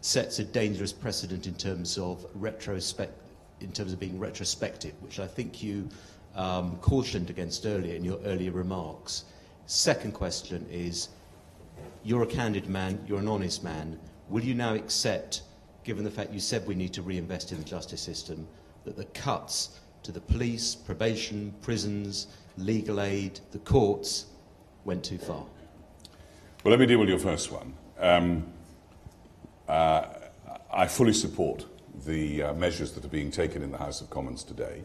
sets a dangerous precedent in terms of retrospect, in terms of being retrospective, which I think you um, cautioned against earlier in your earlier remarks. Second question is, you're a candid man, you're an honest man. Will you now accept, given the fact you said we need to reinvest in the justice system, that the cuts to the police, probation, prisons, legal aid, the courts went too far? Well, let me deal with your first one. Um, uh, I fully support the uh, measures that are being taken in the House of Commons today.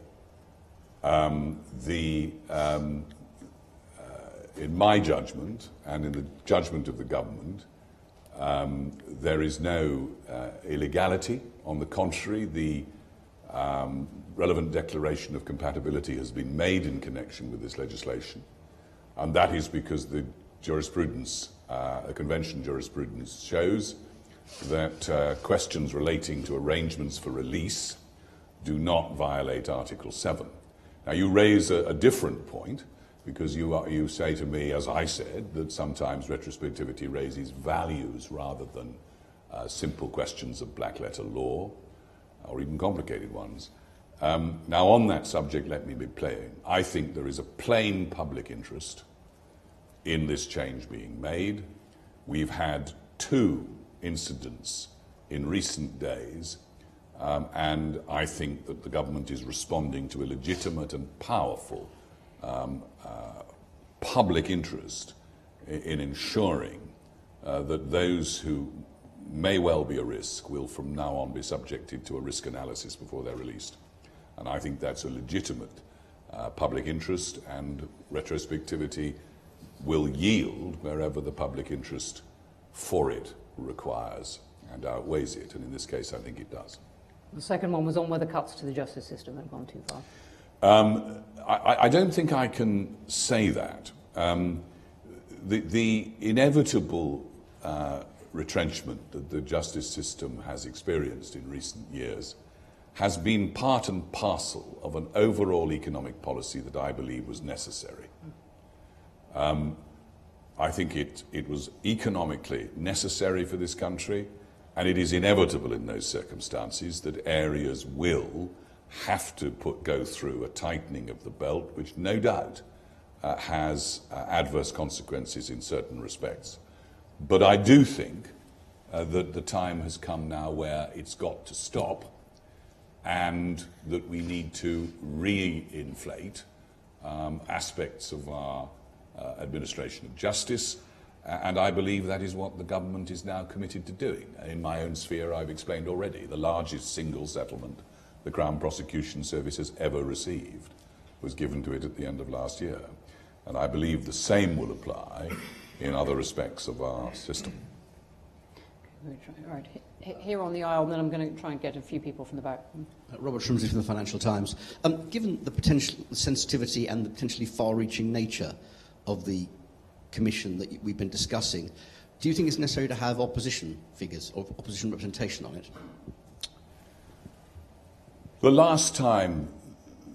Um, the, um, in my judgment, and in the judgment of the government, um, there is no uh, illegality. On the contrary, the um, relevant declaration of compatibility has been made in connection with this legislation, and that is because the jurisprudence, uh, the convention jurisprudence, shows that uh, questions relating to arrangements for release do not violate Article 7. Now, you raise a, a different point because you, are, you say to me, as I said, that sometimes retrospectivity raises values rather than uh, simple questions of black letter law or even complicated ones. Um, now, on that subject, let me be plain. I think there is a plain public interest in this change being made. We've had two incidents in recent days, um, and I think that the government is responding to a legitimate and powerful um, uh, public interest in, in ensuring uh, that those who may well be a risk will from now on be subjected to a risk analysis before they're released. And I think that's a legitimate uh, public interest, and retrospectivity will yield wherever the public interest for it requires and outweighs it. And in this case, I think it does. The second one was on whether cuts to the justice system have gone too far. Um, I, I, don't think I can say that. Um, the, the, inevitable uh, retrenchment that the justice system has experienced in recent years has been part and parcel of an overall economic policy that I believe was necessary. Um, I think it, it was economically necessary for this country, and it is inevitable in those circumstances that areas will have to put, go through a tightening of the belt, which no doubt uh, has uh, adverse consequences in certain respects. But I do think uh, that the time has come now where it's got to stop and that we need to re-inflate um, aspects of our uh, administration of justice. And I believe that is what the government is now committed to doing. In my own sphere, I've explained already, the largest single settlement the Crown Prosecution Service has ever received was given to it at the end of last year. And I believe the same will apply in other respects of our system. Right, here on the aisle, and then I'm going to try and get a few people from the back. Robert Shrimsley from the Financial Times. Um, given the potential sensitivity and the potentially far-reaching nature of the commission that we've been discussing, do you think it's necessary to have opposition figures or opposition representation on it? The last time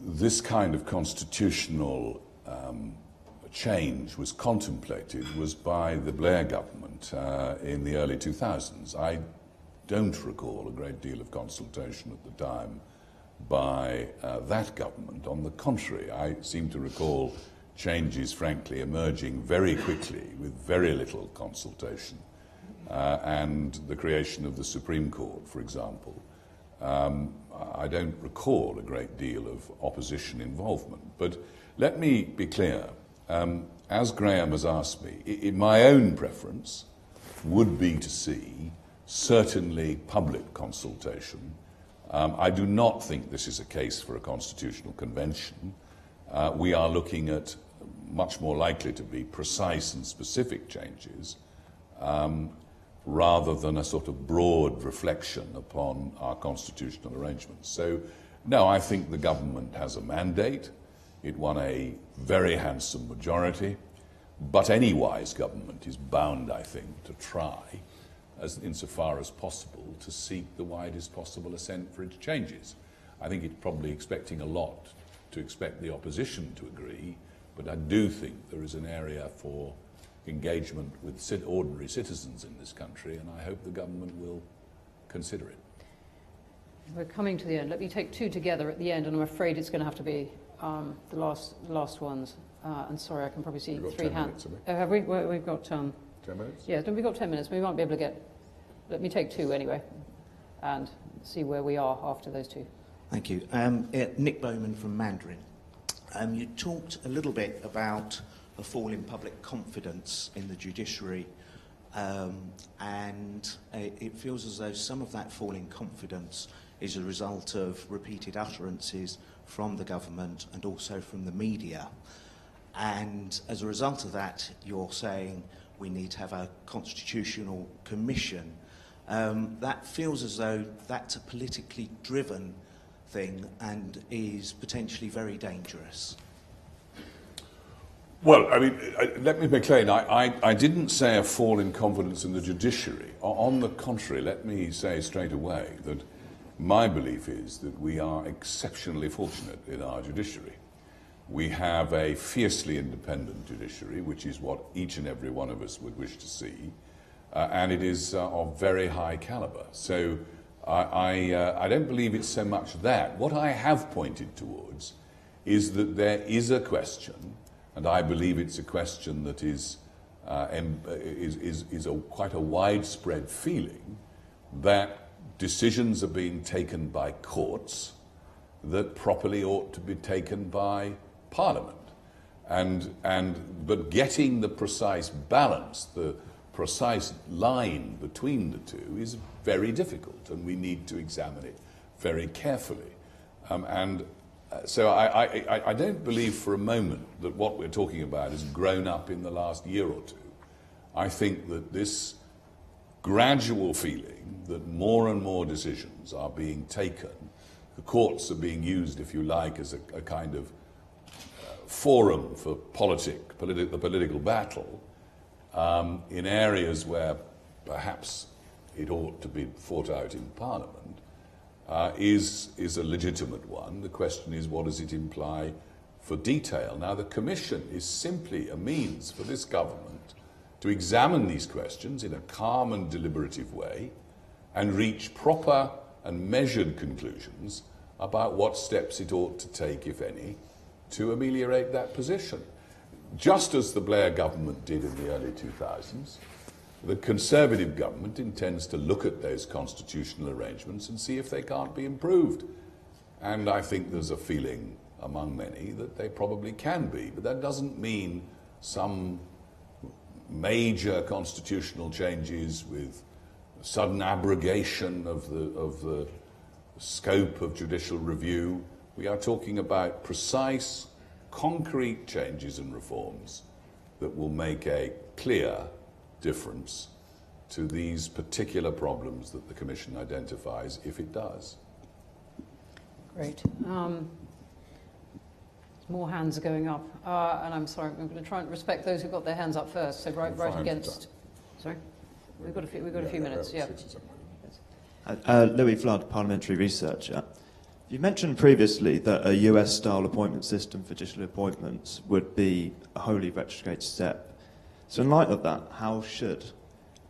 this kind of constitutional um, change was contemplated was by the Blair government uh, in the early 2000s. I don't recall a great deal of consultation at the time by uh, that government. On the contrary, I seem to recall changes, frankly, emerging very quickly with very little consultation, uh, and the creation of the Supreme Court, for example. Um, I don't recall a great deal of opposition involvement. But let me be clear. Um, as Graham has asked me, I- my own preference would be to see certainly public consultation. Um, I do not think this is a case for a constitutional convention. Uh, we are looking at much more likely to be precise and specific changes um, rather than a sort of broad reflection upon our constitutional arrangements. So, no, I think the government has a mandate. It won a very handsome majority. But any wise government is bound, I think, to try, as insofar as possible, to seek the widest possible assent for its changes. I think it's probably expecting a lot to expect the opposition to agree, but I do think there is an area for engagement with ordinary citizens in this country, and I hope the government will consider it. We're coming to the end. Let me take two together at the end, and I'm afraid it's going to have to be um, the last, last ones. Uh, and sorry, I can probably see three hands. Minutes, have, we? Uh, have we? have got um, ten minutes. Yeah, we've got ten minutes. We might be able to get. Let me take two anyway, and see where we are after those two. Thank you. Um, Nick Bowman from Mandarin. Um, you talked a little bit about a fall in public confidence in the judiciary, um, and it feels as though some of that fall in confidence is a result of repeated utterances from the government and also from the media. And as a result of that, you're saying we need to have a constitutional commission. Um, that feels as though that's a politically driven thing and is potentially very dangerous. Well, I mean, let me be clear. I, I, I, didn't say a fall in confidence in the judiciary. On the contrary, let me say straight away that my belief is that we are exceptionally fortunate in our judiciary. We have a fiercely independent judiciary, which is what each and every one of us would wish to see, uh, and it is uh, of very high caliber. So I, I, uh, I don't believe it's so much that. What I have pointed towards is that there is a question, and I believe it's a question that is, uh, is, is, is a, quite a widespread feeling, that decisions are being taken by courts that properly ought to be taken by Parliament. And, and, but getting the precise balance, the precise line between the two is very difficult, and we need to examine it very carefully. Um, and so I, I, I, don't believe for a moment that what we're talking about has grown up in the last year or two. I think that this gradual feeling that more and more decisions are being taken, the courts are being used, if you like, as a, a kind of uh, forum for politic, politi- the political battle, um, in areas where perhaps it ought to be fought out in Parliament, uh, is, is a legitimate one. The question is, what does it imply for detail? Now, the Commission is simply a means for this government to examine these questions in a calm and deliberative way and reach proper and measured conclusions about what steps it ought to take, if any, to ameliorate that position. Just as the Blair government did in the early 2000s, the Conservative government intends to look at those constitutional arrangements and see if they can't be improved. And I think there's a feeling among many that they probably can be. But that doesn't mean some major constitutional changes with sudden abrogation of the, of the scope of judicial review. We are talking about precise, concrete changes and reforms that will make a clear difference to these particular problems that the Commission identifies, if it does. Great. Um, more hands are going up. Uh, and I'm sorry, I'm going to try and respect those who got their hands up first. So right, right against. Sorry? We've got a few, we've got yeah, a few minutes, yeah. Uh, uh, Louis Flood, parliamentary researcher. You mentioned previously that a US style appointment system for judicial appointments would be a wholly retrograde step so, in light of that, how should,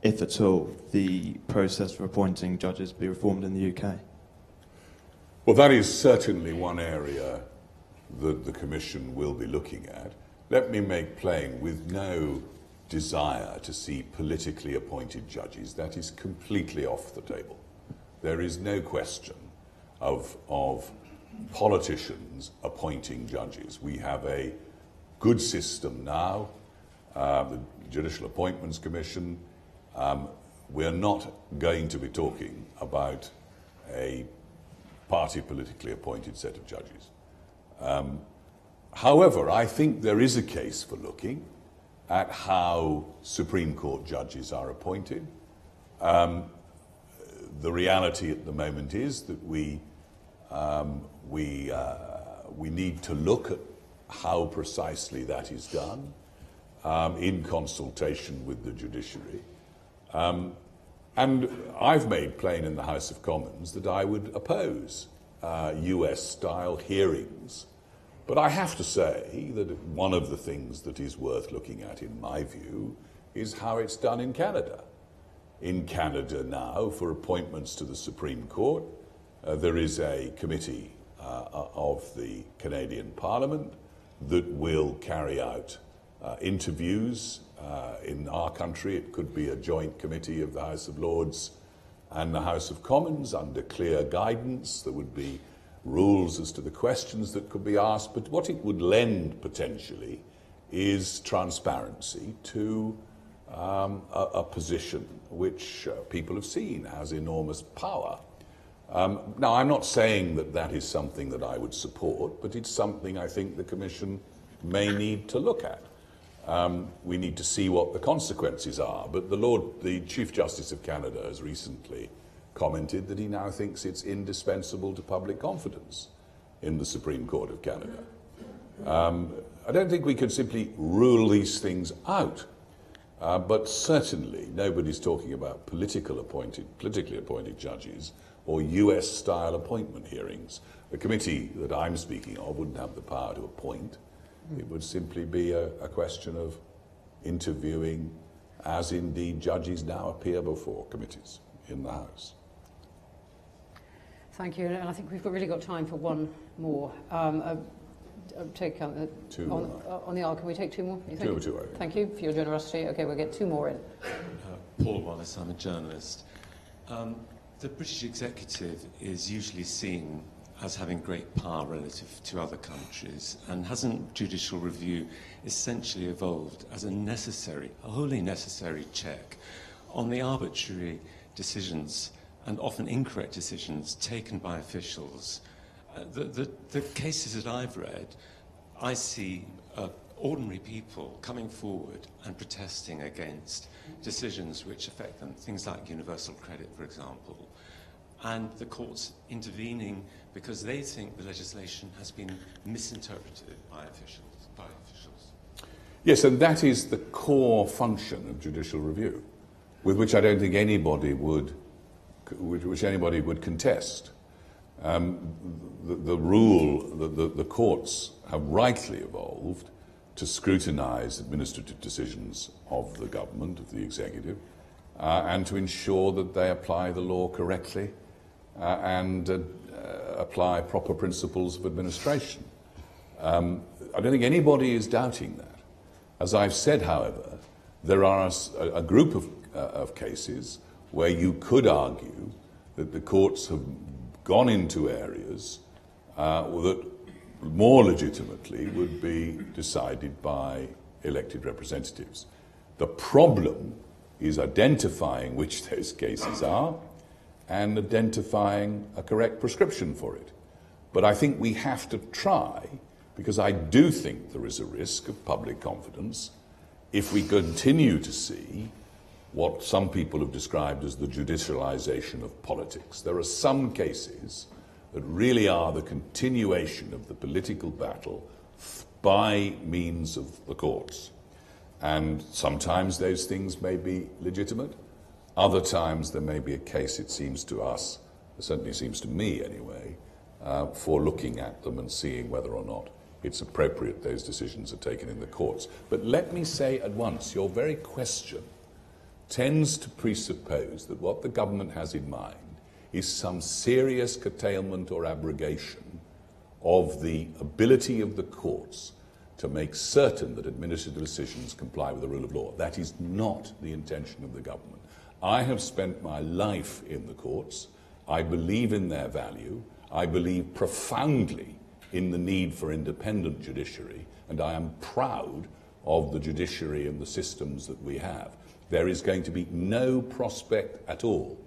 if at all, the process for appointing judges be reformed in the UK? Well, that is certainly one area that the Commission will be looking at. Let me make plain with no desire to see politically appointed judges. That is completely off the table. There is no question of, of politicians appointing judges. We have a good system now uh, the Judicial Appointments Commission. Um, we're not going to be talking about a party politically appointed set of judges. Um, however, I think there is a case for looking at how Supreme Court judges are appointed. Um, the reality at the moment is that we, um, we, uh, we need to look at how precisely that is done um, in consultation with the judiciary. Um, and I've made plain in the House of Commons that I would oppose uh, US style hearings. But I have to say that one of the things that is worth looking at, in my view, is how it's done in Canada. In Canada now, for appointments to the Supreme Court, uh, there is a committee uh, of the Canadian Parliament that will carry out uh, interviews. Uh, in our country, it could be a joint committee of the House of Lords and the House of Commons under clear guidance. There would be rules as to the questions that could be asked, but what it would lend potentially is transparency to um, a, a, position which uh, people have seen has enormous power. Um, now, I'm not saying that that is something that I would support, but it's something I think the Commission may need to look at. Um, we need to see what the consequences are. But the Lord, the Chief Justice of Canada, has recently commented that he now thinks it's indispensable to public confidence in the Supreme Court of Canada. Um, I don't think we could simply rule these things out. Uh, but certainly, nobody's talking about political appointed, politically appointed judges or US style appointment hearings. The committee that I'm speaking of wouldn't have the power to appoint. It would simply be a, a question of interviewing, as indeed judges now appear before committees in the House. Thank you. And I think we've really got time for one more. Um, uh, uh take uh, two on, uh, on, the aisle. Can we take two more? You two, two, right. Thank you for your generosity. Okay, we'll get two more in. Uh, Paul Wallace, I'm a journalist. Um, the British executive is usually seen as having great power relative to other countries, and hasn't judicial review essentially evolved as a necessary, a wholly necessary check on the arbitrary decisions and often incorrect decisions taken by officials? Uh, the, the, the, cases that I've read, I see uh, ordinary people coming forward and protesting against decisions which affect them, things like universal credit, for example, and the courts intervening because they think the legislation has been misinterpreted by officials. By officials. Yes, and that is the core function of judicial review, with which I don't think anybody would, which anybody would contest. Um, the, the, rule, the, the, the courts have rightly evolved to scrutinise administrative decisions of the government, of the executive, uh, and to ensure that they apply the law correctly uh, and uh, apply proper principles of administration. Um, I don't think anybody is doubting that. As I've said, however, there are a, a group of, uh, of cases where you could argue that the courts have gone into areas uh, that more legitimately would be decided by elected representatives. The problem is identifying which those cases are and identifying a correct prescription for it. But I think we have to try, because I do think there is a risk of public confidence if we continue to see what some people have described as the judicialization of politics. There are some cases that really are the continuation of the political battle by means of the courts. And sometimes those things may be legitimate, other times there may be a case, it seems to us, it certainly seems to me anyway, uh, for looking at them and seeing whether or not it's appropriate those decisions are taken in the courts. But let me say at once, your very question tends to presuppose that what the government has in mind is some serious curtailment or abrogation of the ability of the courts to make certain that administrative decisions comply with the rule of law. That is not the intention of the government. I have spent my life in the courts. I believe in their value. I believe profoundly in the need for independent judiciary, and I am proud of the judiciary and the systems that we have. There is going to be no prospect at all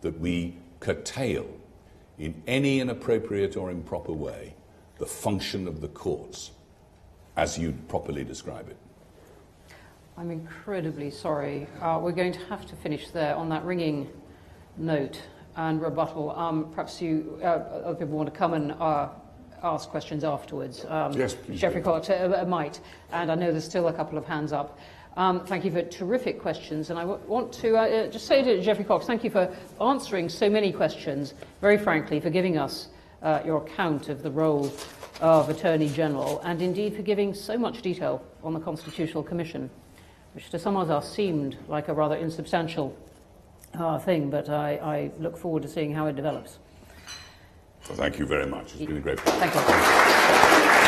that we curtail in any inappropriate or improper way the function of the courts as you properly describe it. I'm incredibly sorry. Uh, we're going to have to finish there on that ringing note and rebuttal. Um, perhaps you, uh, other people want to come and uh, ask questions afterwards. Um, yes, please. Geoffrey Cox uh, might, and I know there's still a couple of hands up. Um, thank you for terrific questions, and I w- want to uh, uh, just say to Geoffrey Cox, thank you for answering so many questions, very frankly, for giving us uh, your account of the role of Attorney General, and indeed for giving so much detail on the Constitutional Commission, which to some of us seemed like a rather insubstantial uh, thing, but I, I look forward to seeing how it develops. Well, thank you very much. It's been a great pleasure. Thank you.